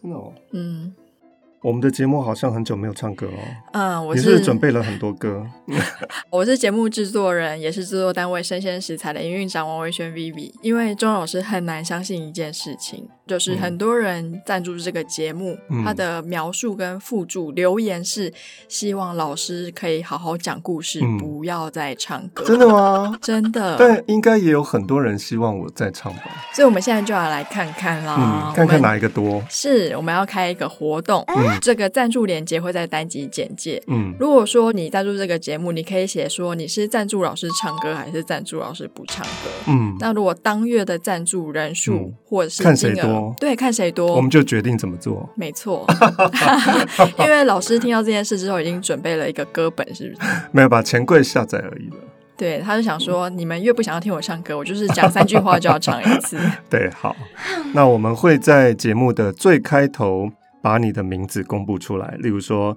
真的哦。嗯。我们的节目好像很久没有唱歌哦。嗯，我是，是准备了很多歌。我是节目制作人，也是制作单位生鲜食材的营运长王维轩 Vivi。因为钟老师很难相信一件事情，就是很多人赞助这个节目，嗯、他的描述跟附注留言是希望老师可以好好讲故事，嗯、不要再唱歌。真的吗？真的。但应该也有很多人希望我再唱吧。所以我们现在就要来看看啦，嗯、看看哪一个多。是，我们要开一个活动。嗯。这个赞助链接会在单集简介。嗯，如果说你赞助这个节目，你可以写说你是赞助老师唱歌还是赞助老师不唱歌。嗯，那如果当月的赞助人数、嗯、或者是看谁多，对，看谁多，我们就决定怎么做。没错，因为老师听到这件事之后，已经准备了一个歌本，是不是？没有把钱柜下载而已了。对，他就想说，你们越不想要听我唱歌，我就是讲三句话就要唱一次。对，好，那我们会在节目的最开头。把你的名字公布出来，例如说，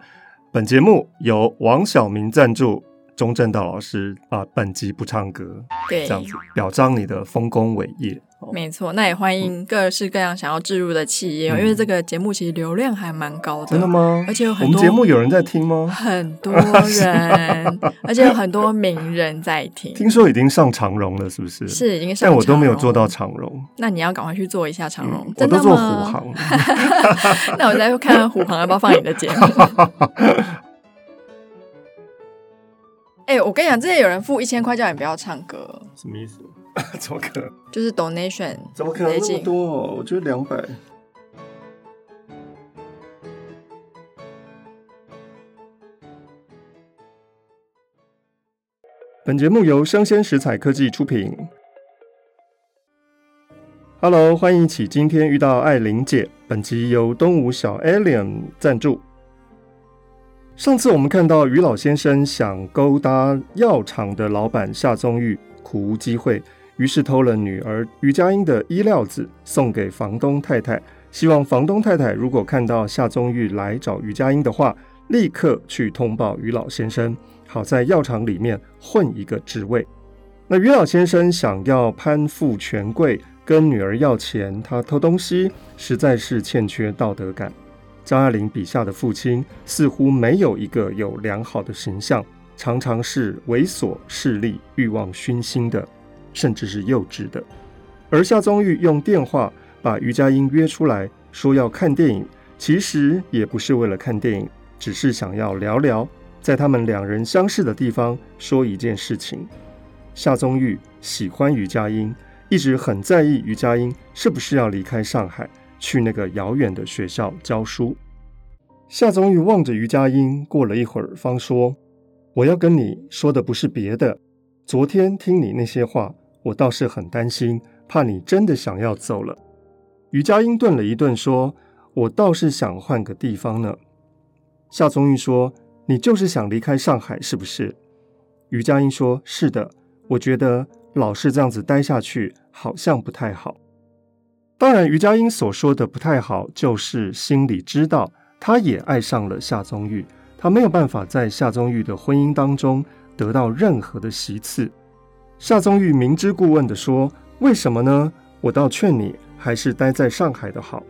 本节目由王晓明赞助，钟正道老师啊，本集不唱歌，对，这样子表彰你的丰功伟业。没错，那也欢迎各式各样想要置入的企业，嗯、因为这个节目其实流量还蛮高的。真的吗？而且有很多节目有人在听吗？很多人，而且有很多名人在听。听说已经上长荣了，是不是？是已经上，但我都没有做到长荣。那你要赶快去做一下长荣。嗯、我都做虎航。那我再看看虎航要不要放你的节目。哎、欸，我跟你讲，之前有人付一千块叫你不要唱歌，什么意思？怎么可能？就是 donation，怎么可能那么多？我觉得两百。本节目由生鲜食材科技出品。Hello，欢迎一起今天遇到艾玲姐。本集由东吴小 Alien 赞助。上次我们看到于老先生想勾搭药厂的老板夏宗玉，苦无机会。于是偷了女儿于佳音的衣料子送给房东太太，希望房东太太如果看到夏宗玉来找于佳音的话，立刻去通报于老先生，好在药厂里面混一个职位。那于老先生想要攀附权贵，跟女儿要钱，他偷东西实在是欠缺道德感。张爱玲笔下的父亲似乎没有一个有良好的形象，常常是猥琐势利、欲望熏心的。甚至是幼稚的，而夏宗玉用电话把于佳音约出来，说要看电影，其实也不是为了看电影，只是想要聊聊，在他们两人相识的地方说一件事情。夏宗玉喜欢于佳音，一直很在意于佳音是不是要离开上海，去那个遥远的学校教书。夏宗玉望着于佳音，过了一会儿，方说：“我要跟你说的不是别的。”昨天听你那些话，我倒是很担心，怕你真的想要走了。于佳音顿了一顿，说：“我倒是想换个地方呢。”夏宗玉说：“你就是想离开上海，是不是？”于佳音说：“是的，我觉得老是这样子待下去，好像不太好。”当然，于佳音所说的不太好，就是心里知道，她也爱上了夏宗玉，她没有办法在夏宗玉的婚姻当中。得到任何的席次，夏宗玉明知故问地说：“为什么呢？我倒劝你还是待在上海的好。”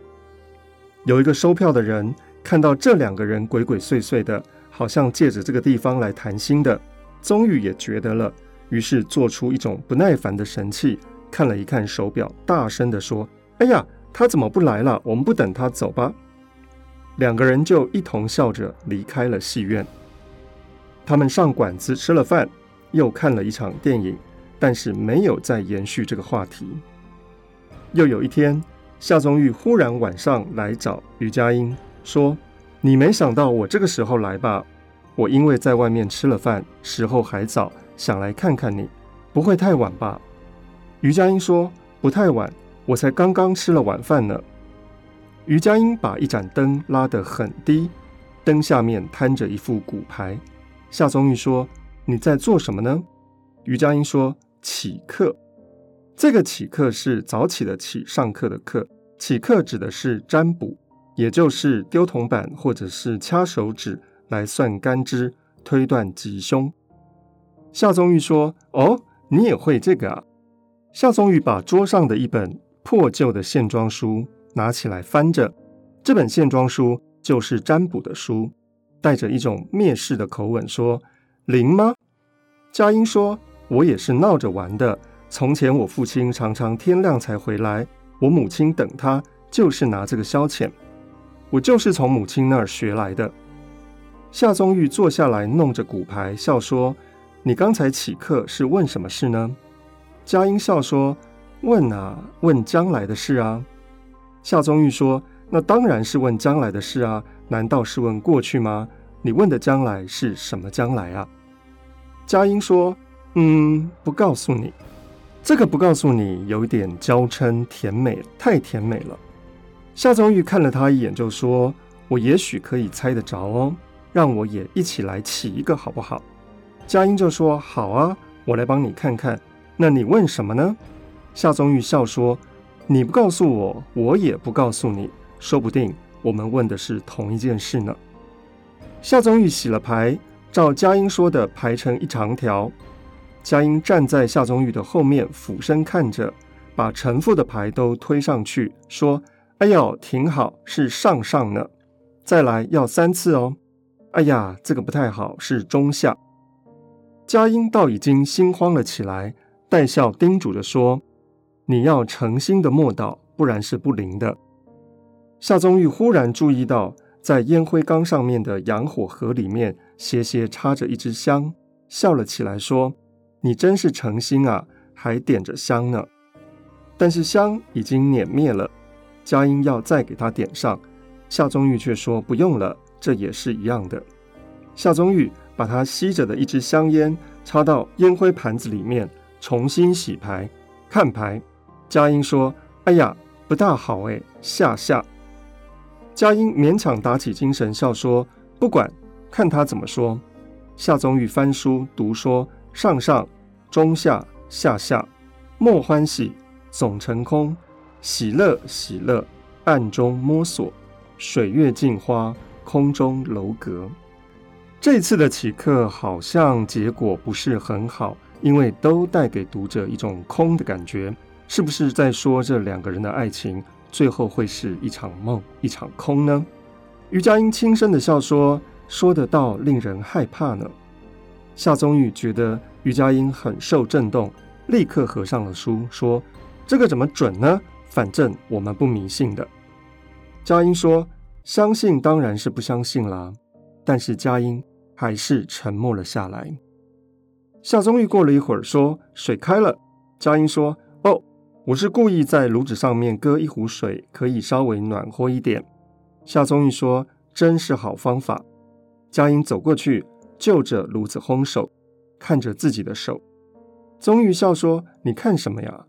有一个收票的人看到这两个人鬼鬼祟祟的，好像借着这个地方来谈心的，宗玉也觉得了，于是做出一种不耐烦的神气，看了一看手表，大声地说：“哎呀，他怎么不来了？我们不等他走吧。”两个人就一同笑着离开了戏院。他们上馆子吃了饭，又看了一场电影，但是没有再延续这个话题。又有一天，夏宗玉忽然晚上来找于佳音，说：“你没想到我这个时候来吧？我因为在外面吃了饭，时候还早，想来看看你，不会太晚吧？”于佳音说：“不太晚，我才刚刚吃了晚饭呢。”于佳音把一盏灯拉得很低，灯下面摊着一副骨牌。夏宗玉说：“你在做什么呢？”于佳音说：“起课。”这个起课是早起的起，上课的课。起课指的是占卜，也就是丢铜板或者是掐手指来算干支、推断吉凶。夏宗玉说：“哦，你也会这个啊？”夏宗玉把桌上的一本破旧的线装书拿起来翻着，这本线装书就是占卜的书，带着一种蔑视的口吻说：“灵吗？”佳音说：“我也是闹着玩的。从前我父亲常常天亮才回来，我母亲等他就是拿这个消遣。我就是从母亲那儿学来的。”夏宗玉坐下来弄着骨牌，笑说：“你刚才起课是问什么事呢？”佳音笑说：“问啊，问将来的事啊。”夏宗玉说：“那当然是问将来的事啊，难道是问过去吗？你问的将来是什么将来啊？”佳音说：“嗯，不告诉你。这个不告诉你，有点娇嗔甜美，太甜美了。”夏宗玉看了他一眼，就说：“我也许可以猜得着哦，让我也一起来起一个好不好？”佳音就说：“好啊，我来帮你看看。那你问什么呢？”夏宗玉笑说。你不告诉我，我也不告诉你，说不定我们问的是同一件事呢。夏宗玉洗了牌，照佳音说的排成一长条。佳音站在夏宗玉的后面，俯身看着，把陈父的牌都推上去，说：“哎呦，挺好，是上上呢。再来要三次哦。哎呀，这个不太好，是中下。”佳音倒已经心慌了起来，带笑叮嘱着说。你要诚心的默祷，不然是不灵的。夏宗玉忽然注意到，在烟灰缸上面的洋火盒里面斜斜插着一支香，笑了起来，说：“你真是诚心啊，还点着香呢。”但是香已经碾灭了，佳音要再给他点上，夏宗玉却说：“不用了，这也是一样的。”夏宗玉把他吸着的一支香烟插到烟灰盘子里面，重新洗牌，看牌。佳音说：“哎呀，不大好哎，下下。”佳音勉强打起精神，笑说：“不管，看他怎么说。”夏宗玉翻书读说：“上上，中下，下下，莫欢喜，总成空，喜乐喜乐，暗中摸索，水月镜花，空中楼阁。”这次的起课好像结果不是很好，因为都带给读者一种空的感觉。是不是在说这两个人的爱情最后会是一场梦，一场空呢？于佳音轻声的笑说：“说得倒令人害怕呢。”夏宗玉觉得于佳音很受震动，立刻合上了书，说：“这个怎么准呢？反正我们不迷信的。”佳音说：“相信当然是不相信啦。”但是佳音还是沉默了下来。夏宗玉过了一会儿说：“水开了。”佳音说：“。”我是故意在炉子上面搁一壶水，可以稍微暖和一点。夏宗玉说：“真是好方法。”佳音走过去，就着炉子烘手，看着自己的手。宗玉笑说：“你看什么呀？”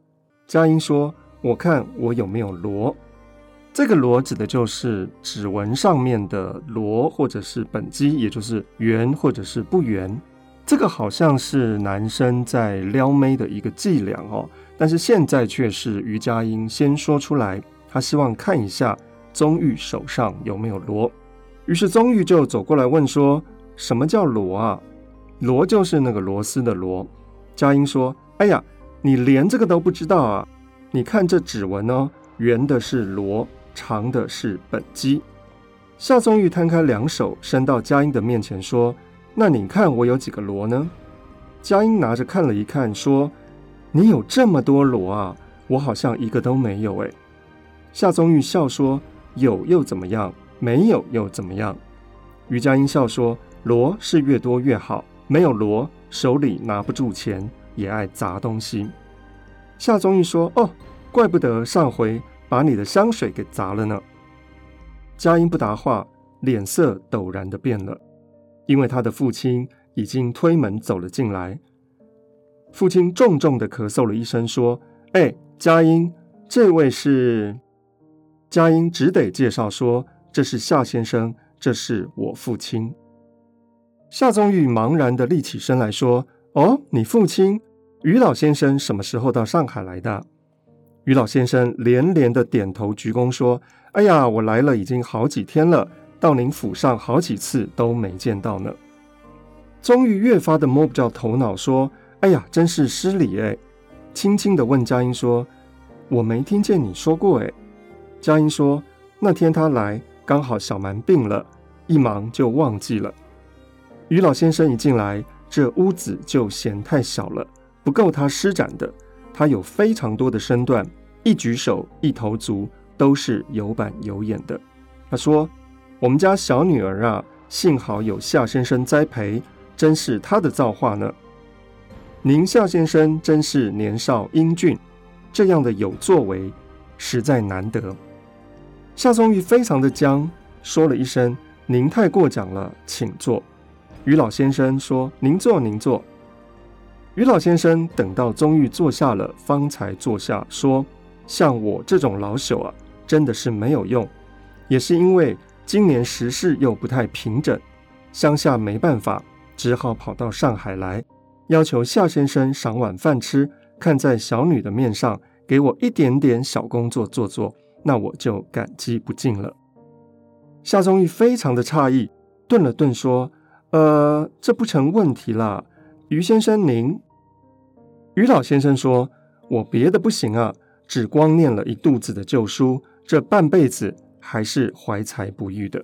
佳音说：“我看我有没有螺。”这个螺指的就是指纹上面的螺，或者是本基，也就是圆或者是不圆。这个好像是男生在撩妹的一个伎俩哦。但是现在却是于佳音先说出来，他希望看一下宗玉手上有没有螺。于是宗玉就走过来问说：“什么叫螺啊？”“螺就是那个螺丝的螺。”佳音说：“哎呀，你连这个都不知道啊？你看这指纹哦，圆的是螺，长的是本基。”夏宗玉摊开两手，伸到佳音的面前说：“那你看我有几个螺呢？”佳音拿着看了一看，说。你有这么多螺啊！我好像一个都没有哎。夏宗玉笑说：“有又怎么样？没有又怎么样？”于佳音笑说：“螺是越多越好，没有螺手里拿不住钱，也爱砸东西。”夏宗玉说：“哦，怪不得上回把你的香水给砸了呢。”佳音不答话，脸色陡然的变了，因为他的父亲已经推门走了进来。父亲重重的咳嗽了一声，说：“哎，佳音，这位是……”佳音只得介绍说：“这是夏先生，这是我父亲。”夏宗玉茫然的立起身来说：“哦，你父亲于老先生什么时候到上海来的？”于老先生连连的点头鞠躬说：“哎呀，我来了已经好几天了，到您府上好几次都没见到呢。”宗玉越发的摸不着头脑，说。哎呀，真是失礼哎！轻轻地问佳音说：“我没听见你说过哎。”佳音说：“那天他来，刚好小蛮病了，一忙就忘记了。于老先生一进来，这屋子就嫌太小了，不够他施展的。他有非常多的身段，一举手一投足都是有板有眼的。他说：“我们家小女儿啊，幸好有夏先生栽培，真是他的造化呢。宁夏先生真是年少英俊，这样的有作为，实在难得。”夏宗玉非常的僵，说了一声：“您太过奖了，请坐。”于老先生说：“您坐，您坐。”于老先生等到宗玉坐下了，方才坐下，说：“像我这种老朽啊，真的是没有用。也是因为今年时事又不太平整，乡下没办法，只好跑到上海来，要求夏先生赏碗饭吃，看在小女的面上，给我一点点小工作做做，那我就感激不尽了。”夏宗玉非常的诧异，顿了顿说：“呃，这不成问题啦。”于先生，您。于老先生说：“我别的不行啊，只光念了一肚子的旧书，这半辈子还是怀才不遇的。”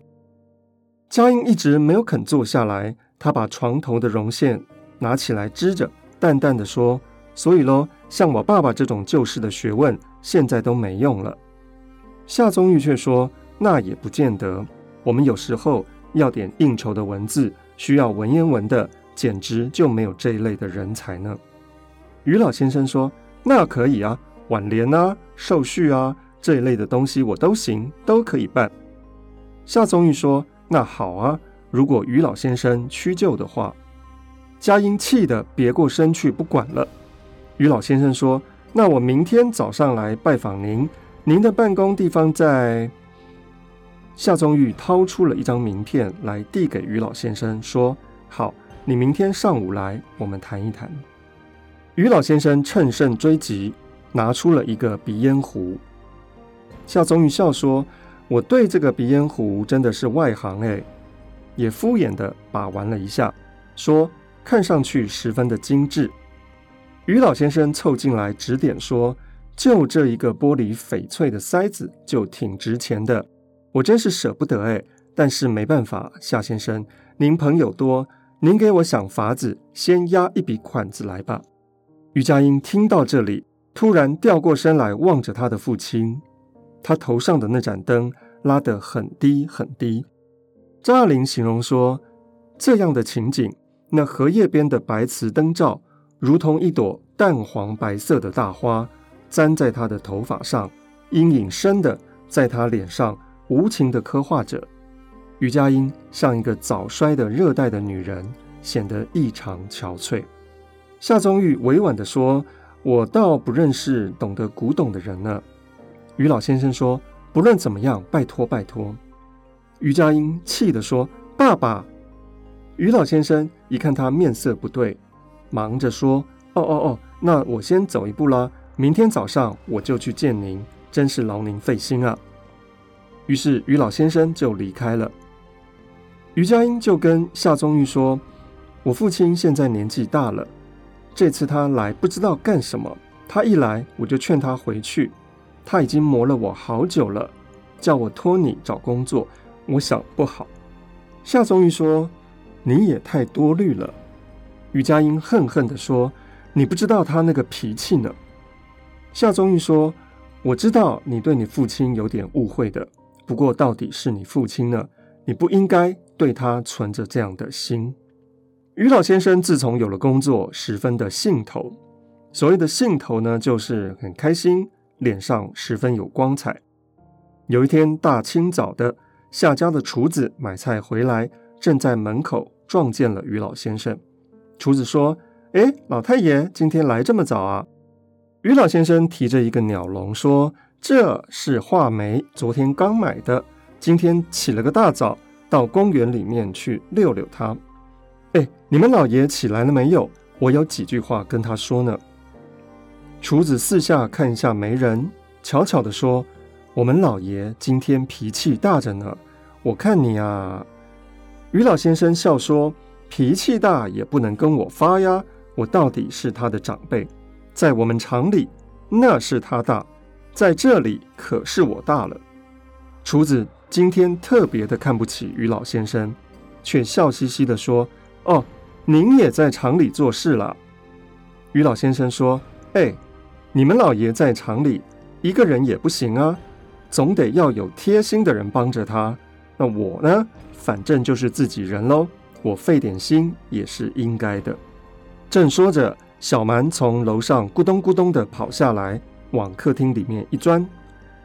佳音一直没有肯坐下来，他把床头的绒线拿起来支着，淡淡的说：“所以喽，像我爸爸这种旧式的学问，现在都没用了。”夏宗玉却说：“那也不见得，我们有时候要点应酬的文字，需要文言文的。”简直就没有这一类的人才呢。于老先生说：“那可以啊，挽联啊、寿序啊这一类的东西我都行，都可以办。”夏宗玉说：“那好啊，如果于老先生屈就的话。”佳音气得别过身去不管了。于老先生说：“那我明天早上来拜访您，您的办公地方在……”夏宗玉掏出了一张名片来递给于老先生，说：“好。”你明天上午来，我们谈一谈。于老先生乘胜追击，拿出了一个鼻烟壶。夏宗玉笑说：“我对这个鼻烟壶真的是外行哎。”也敷衍的把玩了一下，说：“看上去十分的精致。”于老先生凑进来指点说：“就这一个玻璃翡翠的塞子，就挺值钱的。我真是舍不得哎，但是没办法，夏先生，您朋友多。”您给我想法子，先押一笔款子来吧。于佳音听到这里，突然掉过身来望着他的父亲，他头上的那盏灯拉得很低很低。张爱玲形容说，这样的情景，那荷叶边的白瓷灯罩，如同一朵淡黄白色的大花，粘在他的头发上，阴影深的在他脸上无情地刻画着。于佳音像一个早衰的热带的女人，显得异常憔悴。夏宗玉委婉地说：“我倒不认识懂得古董的人呢。”于老先生说：“不论怎么样，拜托拜托。”于佳音气地说：“爸爸！”于老先生一看他面色不对，忙着说：“哦哦哦，那我先走一步啦，明天早上我就去见您，真是劳您费心啊。”于是于老先生就离开了。于佳音就跟夏宗玉说：“我父亲现在年纪大了，这次他来不知道干什么。他一来，我就劝他回去。他已经磨了我好久了，叫我托你找工作。我想不好。”夏宗玉说：“你也太多虑了。”于佳音恨恨地说：“你不知道他那个脾气呢。”夏宗玉说：“我知道你对你父亲有点误会的，不过到底是你父亲呢，你不应该。”对他存着这样的心，于老先生自从有了工作，十分的兴头。所谓的兴头呢，就是很开心，脸上十分有光彩。有一天大清早的，夏家的厨子买菜回来，正在门口撞见了于老先生。厨子说：“哎，老太爷今天来这么早啊？”于老先生提着一个鸟笼说：“这是画眉，昨天刚买的，今天起了个大早。”到公园里面去遛遛它。哎，你们老爷起来了没有？我有几句话跟他说呢。厨子四下看一下没人，悄悄地说：“我们老爷今天脾气大着呢。我看你啊。”于老先生笑说：“脾气大也不能跟我发呀。我到底是他的长辈，在我们厂里那是他大，在这里可是我大了。”厨子今天特别的看不起于老先生，却笑嘻嘻地说：“哦，您也在厂里做事了。”于老先生说：“哎，你们老爷在厂里一个人也不行啊，总得要有贴心的人帮着他。那我呢，反正就是自己人喽，我费点心也是应该的。”正说着，小蛮从楼上咕咚咕咚地跑下来，往客厅里面一钻。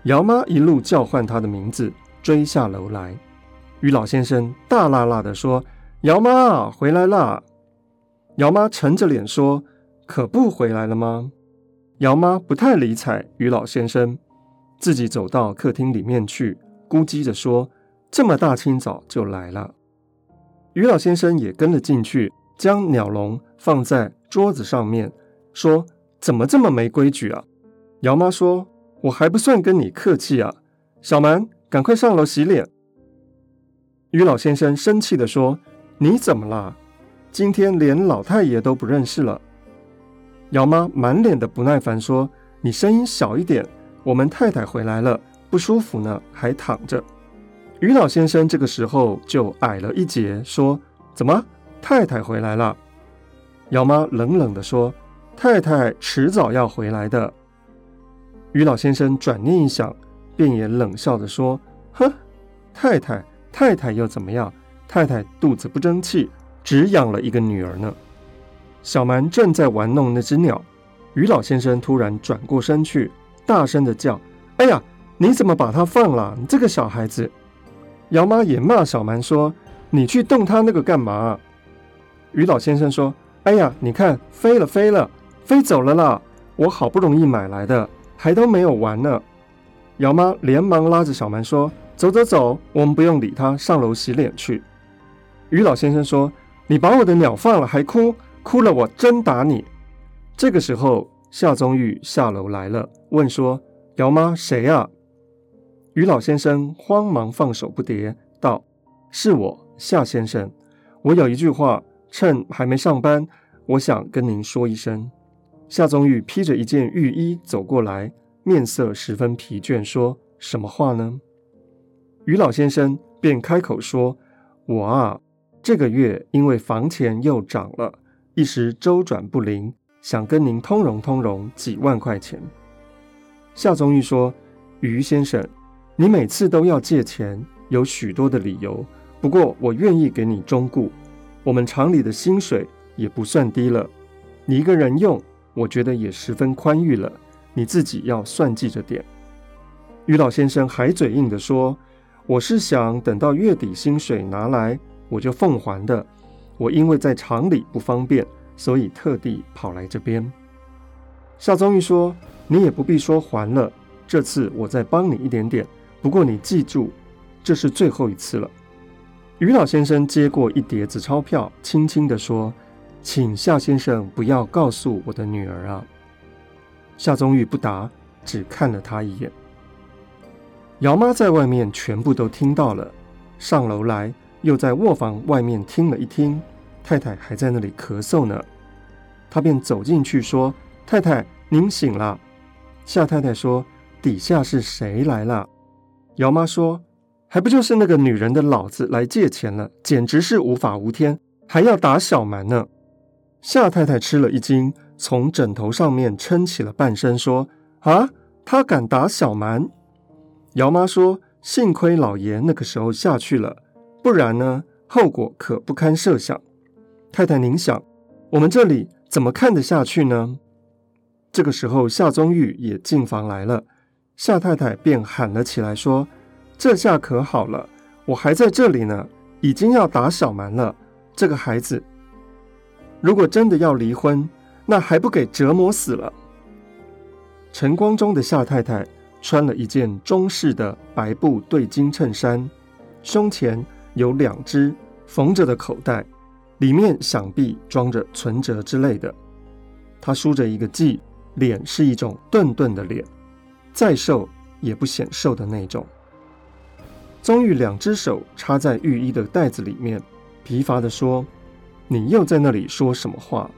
姚妈一路叫唤他的名字，追下楼来。于老先生大剌剌地说：“姚妈回来啦！”姚妈沉着脸说：“可不回来了吗？”姚妈不太理睬于老先生，自己走到客厅里面去，咕叽着说：“这么大清早就来了。”于老先生也跟了进去，将鸟笼放在桌子上面，说：“怎么这么没规矩啊？”姚妈说。我还不算跟你客气啊，小蛮，赶快上楼洗脸。于老先生生气地说：“你怎么啦？今天连老太爷都不认识了。”姚妈满脸的不耐烦说：“你声音小一点，我们太太回来了，不舒服呢，还躺着。”于老先生这个时候就矮了一截，说：“怎么，太太回来了？”姚妈冷冷地说：“太太迟早要回来的。”于老先生转念一想，便也冷笑着说：“哼，太太，太太又怎么样？太太肚子不争气，只养了一个女儿呢。”小蛮正在玩弄那只鸟，于老先生突然转过身去，大声地叫：“哎呀，你怎么把它放了？你这个小孩子！”姚妈也骂小蛮说：“你去动它那个干嘛？”于老先生说：“哎呀，你看，飞了，飞了，飞走了啦！我好不容易买来的。”还都没有完呢，姚妈连忙拉着小蛮说：“走走走，我们不用理他，上楼洗脸去。”于老先生说：“你把我的鸟放了还哭，哭了我真打你。”这个时候，夏宗玉下楼来了，问说：“姚妈谁啊？”于老先生慌忙放手不迭，道：“是我夏先生，我有一句话，趁还没上班，我想跟您说一声。”夏宗玉披着一件浴衣走过来，面色十分疲倦，说什么话呢？于老先生便开口说：“我啊，这个月因为房钱又涨了，一时周转不灵，想跟您通融通融几万块钱。”夏宗玉说：“于先生，你每次都要借钱，有许多的理由，不过我愿意给你忠告。我们厂里的薪水也不算低了，你一个人用。”我觉得也十分宽裕了，你自己要算计着点。于老先生还嘴硬地说：“我是想等到月底薪水拿来，我就奉还的。我因为在厂里不方便，所以特地跑来这边。”夏宗玉说：“你也不必说还了，这次我再帮你一点点。不过你记住，这是最后一次了。”于老先生接过一叠子钞票，轻轻地说。请夏先生不要告诉我的女儿啊！夏宗玉不答，只看了他一眼。姚妈在外面全部都听到了，上楼来又在卧房外面听了一听，太太还在那里咳嗽呢。她便走进去说：“太太，您醒了。”夏太太说：“底下是谁来了？”姚妈说：“还不就是那个女人的老子来借钱了，简直是无法无天，还要打小蛮呢。”夏太太吃了一惊，从枕头上面撑起了半身，说：“啊，他敢打小蛮？”姚妈说：“幸亏老爷那个时候下去了，不然呢，后果可不堪设想。”太太，您想，我们这里怎么看得下去呢？这个时候，夏宗玉也进房来了，夏太太便喊了起来，说：“这下可好了，我还在这里呢，已经要打小蛮了，这个孩子。”如果真的要离婚，那还不给折磨死了？晨光中的夏太太穿了一件中式的白布对襟衬衫，胸前有两只缝着的口袋，里面想必装着存折之类的。她梳着一个髻，脸是一种顿顿的脸，再瘦也不显瘦的那种。宗玉两只手插在浴衣的袋子里面，疲乏地说。你又在那里说什么话？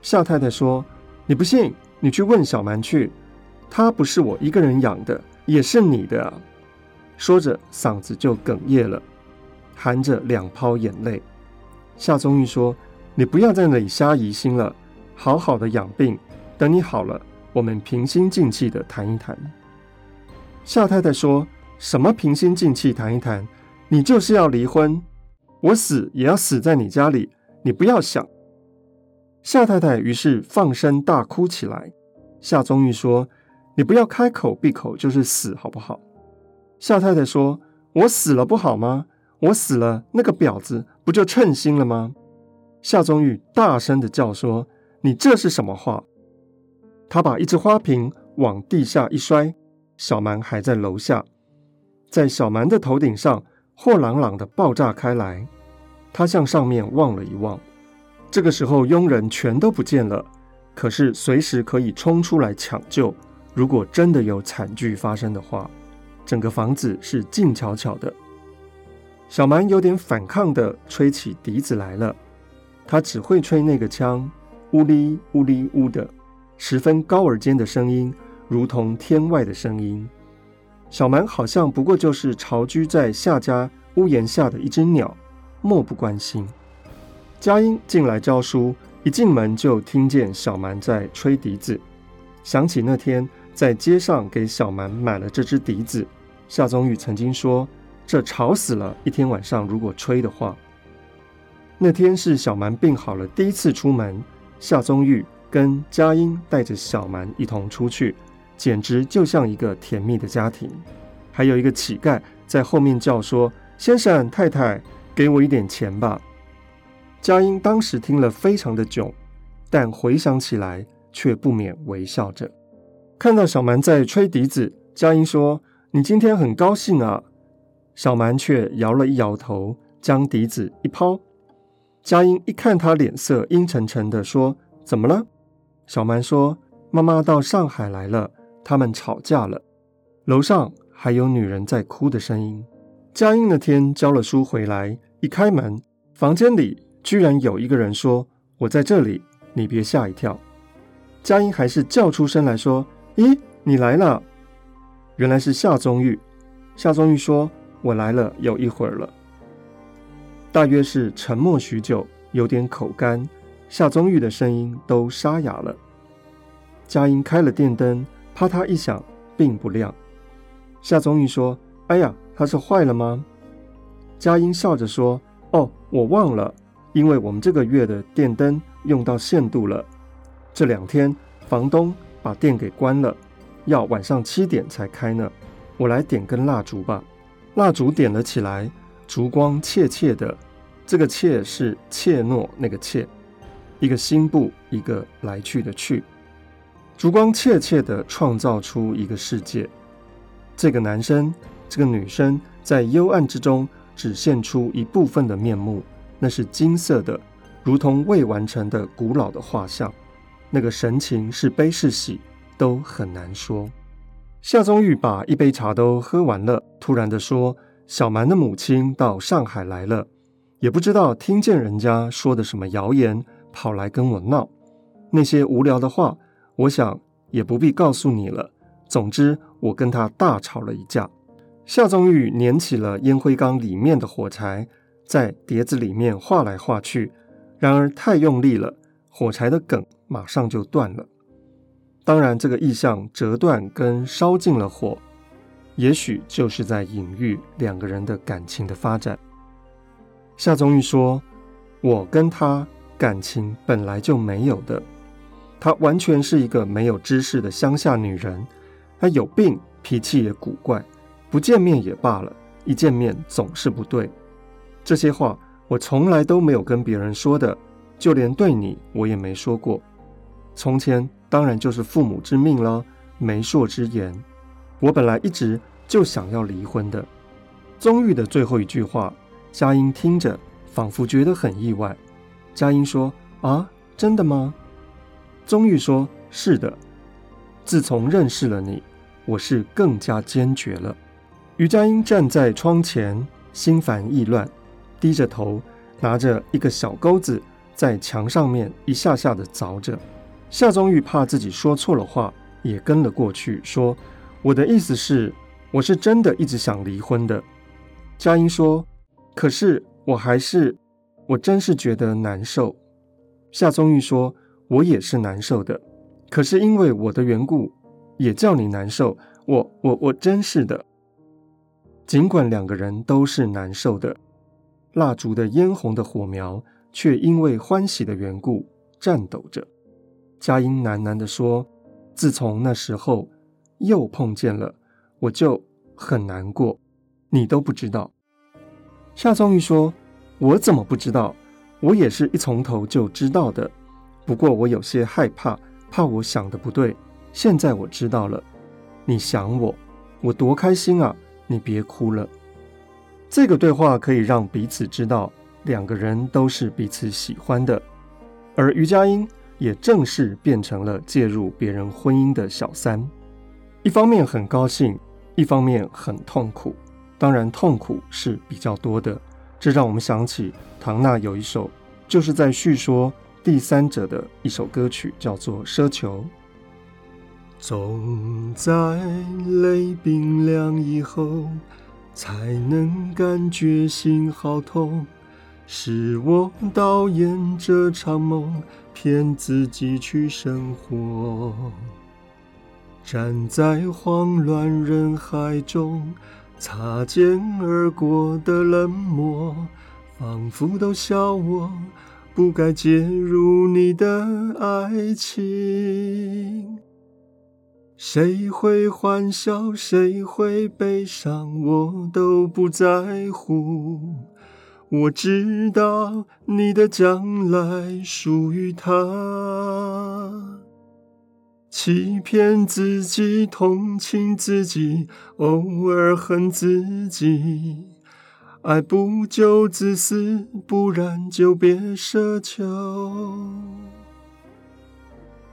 夏太太说：“你不信，你去问小蛮去。他不是我一个人养的，也是你的啊。”说着嗓子就哽咽了，含着两泡眼泪。夏宗玉说：“你不要在那里瞎疑心了，好好的养病，等你好了，我们平心静气的谈一谈。”夏太太说：“什么平心静气谈一谈？你就是要离婚，我死也要死在你家里，你不要想。”夏太太于是放声大哭起来。夏宗玉说：“你不要开口闭口就是死，好不好？”夏太太说：“我死了不好吗？我死了，那个婊子不就称心了吗？”夏宗玉大声的叫说：“你这是什么话？”他把一只花瓶往地下一摔。小蛮还在楼下，在小蛮的头顶上，货朗朗的爆炸开来。他向上面望了一望，这个时候佣人全都不见了，可是随时可以冲出来抢救。如果真的有惨剧发生的话，整个房子是静悄悄的。小蛮有点反抗的吹起笛子来了，他只会吹那个腔，呜哩呜哩呜的，十分高而尖的声音。如同天外的声音，小蛮好像不过就是巢居在夏家屋檐下的一只鸟，漠不关心。佳音进来教书，一进门就听见小蛮在吹笛子，想起那天在街上给小蛮买了这只笛子，夏宗玉曾经说：“这吵死了，一天晚上如果吹的话。”那天是小蛮病好了第一次出门，夏宗玉跟佳音带着小蛮一同出去。简直就像一个甜蜜的家庭，还有一个乞丐在后面叫说：“先生太太，给我一点钱吧。”佳音当时听了非常的窘，但回想起来却不免微笑着。看到小蛮在吹笛子，佳音说：“你今天很高兴啊。”小蛮却摇了一摇头，将笛子一抛。佳音一看他脸色阴沉沉的，说：“怎么了？”小蛮说：“妈妈到上海来了。”他们吵架了，楼上还有女人在哭的声音。佳音那天教了书回来，一开门，房间里居然有一个人说：“我在这里，你别吓一跳。”佳音还是叫出声来说：“咦，你来了！”原来是夏宗玉。夏宗玉说：“我来了有一会儿了。”大约是沉默许久，有点口干，夏宗玉的声音都沙哑了。佳音开了电灯。啪嗒一响，并不亮。夏宗玉说：“哎呀，它是坏了吗？”佳音笑着说：“哦，我忘了，因为我们这个月的电灯用到限度了。这两天房东把电给关了，要晚上七点才开呢。我来点根蜡烛吧。”蜡烛点了起来，烛光怯怯的。这个“怯”是怯懦那个“怯”，一个心部，一个来去的“去”。烛光切切地创造出一个世界，这个男生，这个女生在幽暗之中只现出一部分的面目，那是金色的，如同未完成的古老的画像。那个神情是悲是喜，都很难说。夏宗玉把一杯茶都喝完了，突然地说：“小蛮的母亲到上海来了，也不知道听见人家说的什么谣言，跑来跟我闹那些无聊的话。”我想也不必告诉你了。总之，我跟他大吵了一架。夏宗玉捻起了烟灰缸里面的火柴，在碟子里面画来画去。然而太用力了，火柴的梗马上就断了。当然，这个意象折断跟烧尽了火，也许就是在隐喻两个人的感情的发展。夏宗玉说：“我跟他感情本来就没有的。”她完全是一个没有知识的乡下女人，她有病，脾气也古怪，不见面也罢了，一见面总是不对。这些话我从来都没有跟别人说的，就连对你我也没说过。从前当然就是父母之命了，媒妁之言。我本来一直就想要离婚的。宗玉的最后一句话，佳音听着仿佛觉得很意外。佳音说：“啊，真的吗？”宗玉说：“是的，自从认识了你，我是更加坚决了。”于佳音站在窗前，心烦意乱，低着头，拿着一个小钩子，在墙上面一下下的凿着。夏宗玉怕自己说错了话，也跟了过去，说：“我的意思是，我是真的一直想离婚的。”佳音说：“可是我还是，我真是觉得难受。”夏宗玉说：“我也是难受的，可是因为我的缘故，也叫你难受。我、我、我真是的。尽管两个人都是难受的，蜡烛的嫣红的火苗却因为欢喜的缘故颤抖着。”佳音喃喃地说：“自从那时候又碰见了，我就很难过。你都不知道。”夏宗玉说：“我怎么不知道？我也是一从头就知道的。不过我有些害怕，怕我想的不对。现在我知道了，你想我，我多开心啊！你别哭了。”这个对话可以让彼此知道两个人都是彼此喜欢的，而于佳音。也正式变成了介入别人婚姻的小三，一方面很高兴，一方面很痛苦。当然，痛苦是比较多的。这让我们想起唐娜有一首，就是在叙说第三者的一首歌曲，叫做《奢求》。总在泪冰凉以后，才能感觉心好痛。是我导演这场梦，骗自己去生活。站在慌乱人海中，擦肩而过的冷漠，仿佛都笑我不该介入你的爱情。谁会欢笑，谁会悲伤，我都不在乎。我知道你的将来属于他，欺骗自己，同情自己，偶尔恨自己，爱不就自私，不然就别奢求。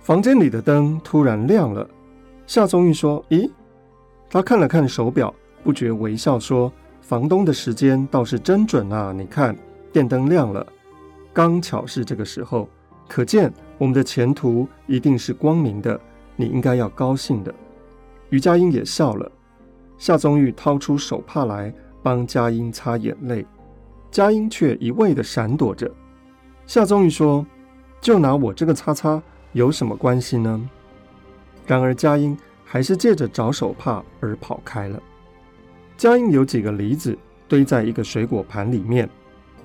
房间里的灯突然亮了，夏宗玉说：“咦？”他看了看手表，不觉微笑说。房东的时间倒是真准啊！你看，电灯亮了，刚巧是这个时候，可见我们的前途一定是光明的。你应该要高兴的。于佳音也笑了。夏宗玉掏出手帕来帮佳音擦眼泪，佳音却一味的闪躲着。夏宗玉说：“就拿我这个擦擦，有什么关系呢？”然而佳音还是借着找手帕而跑开了。佳音有几个梨子堆在一个水果盘里面，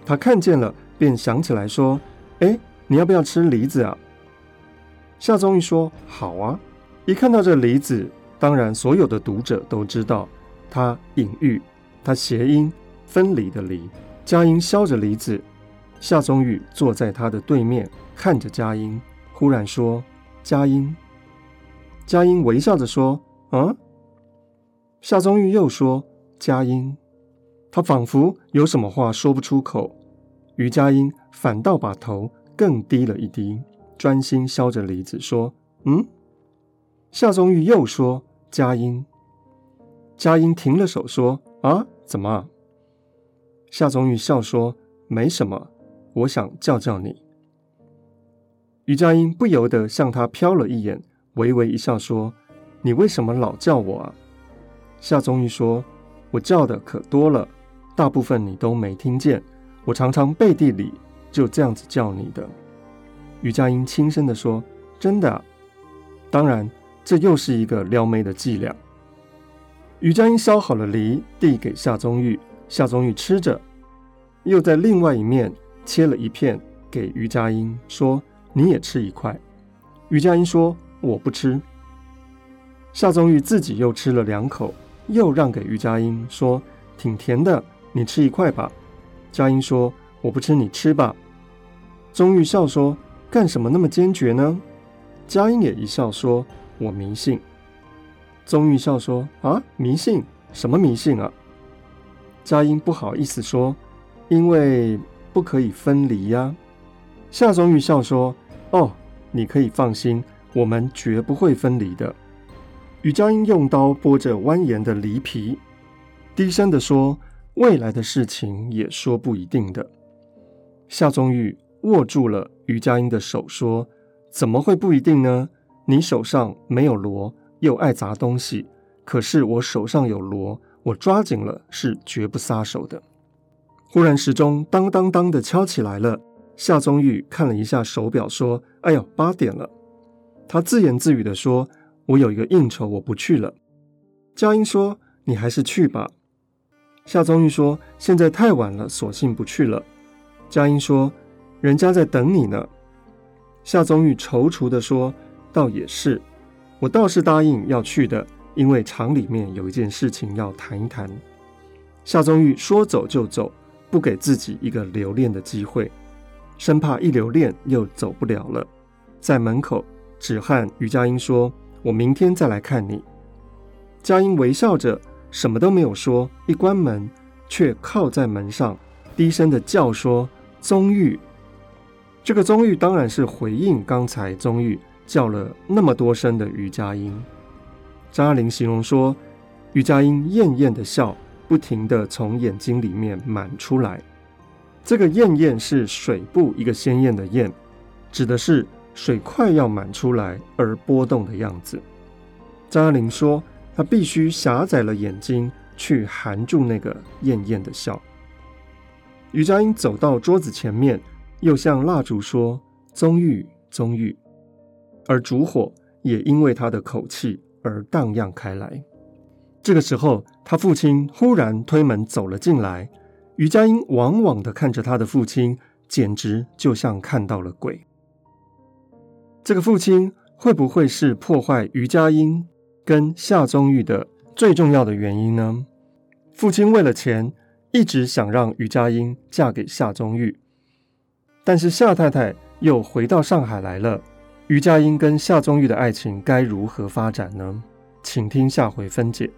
他看见了，便想起来说：“哎，你要不要吃梨子啊？”夏宗玉说：“好啊。”一看到这梨子，当然所有的读者都知道，他隐喻，他谐音分离的离。佳音削着梨子，夏宗玉坐在他的对面看着佳音，忽然说：“佳音。”佳音微笑着说：“啊。”夏宗玉又说。佳音，他仿佛有什么话说不出口。于佳音反倒把头更低了一低，专心削着梨子，说：“嗯。”夏宗玉又说：“佳音。”佳音停了手，说：“啊，怎么？”夏宗玉笑说：“没什么，我想叫叫你。”于佳音不由得向他瞟了一眼，微微一笑，说：“你为什么老叫我啊？”夏宗玉说。我叫的可多了，大部分你都没听见。我常常背地里就这样子叫你的。于佳音轻声地说：“真的？当然，这又是一个撩妹的伎俩。”于佳音削好了梨，递给夏宗玉，夏宗玉吃着，又在另外一面切了一片给于佳音，说：“你也吃一块。”于佳音说：“我不吃。”夏宗玉自己又吃了两口。又让给于佳音，说：“挺甜的，你吃一块吧。”佳音说：“我不吃，你吃吧。”宗玉笑说：“干什么那么坚决呢？”佳音也一笑说：“我迷信。”宗玉笑说：“啊，迷信？什么迷信啊？”佳音不好意思说：“因为不可以分离呀。”夏宗玉笑说：“哦，你可以放心，我们绝不会分离的。”于佳音用刀剥着蜿蜒的梨皮，低声地说：“未来的事情也说不一定的。”夏宗玉握住了于佳音的手，说：“怎么会不一定呢？你手上没有锣，又爱砸东西，可是我手上有锣，我抓紧了是绝不撒手的。忽然时钟当当当的敲起来了。夏宗玉看了一下手表，说：“哎呦，八点了。”他自言自语地说：“我有一个应酬，我不去了。”佳音说：“你还是去吧。”夏宗玉说：“现在太晚了，索性不去了。”佳音说：“人家在等你呢。”夏宗玉踌躇地说：“倒也是，我倒是答应要去的，因为厂里面有一件事情要谈一谈。”夏宗玉说走就走，不给自己一个留恋的机会，生怕一留恋又走不了了，在门口。只和于佳音说：“我明天再来看你。”佳音微笑着，什么都没有说。一关门，却靠在门上，低声的叫说：“宗玉。”这个宗玉当然是回应刚才宗玉叫了那么多声的于佳音。张爱玲形容说：“于佳音艳艳的笑，不停的从眼睛里面满出来。这个艳艳是水部一个鲜艳的艳，指的是。”水快要满出来而波动的样子，张爱玲说：“她必须狭窄了眼睛去含住那个艳艳的笑。”于佳音走到桌子前面，又向蜡烛说：“宗玉，宗玉。”而烛火也因为他的口气而荡漾开来。这个时候，他父亲忽然推门走了进来，于佳音往往的看着他的父亲，简直就像看到了鬼。这个父亲会不会是破坏于佳音跟夏宗玉的最重要的原因呢？父亲为了钱，一直想让于佳音嫁给夏宗玉，但是夏太太又回到上海来了，于佳音跟夏宗玉的爱情该如何发展呢？请听下回分解。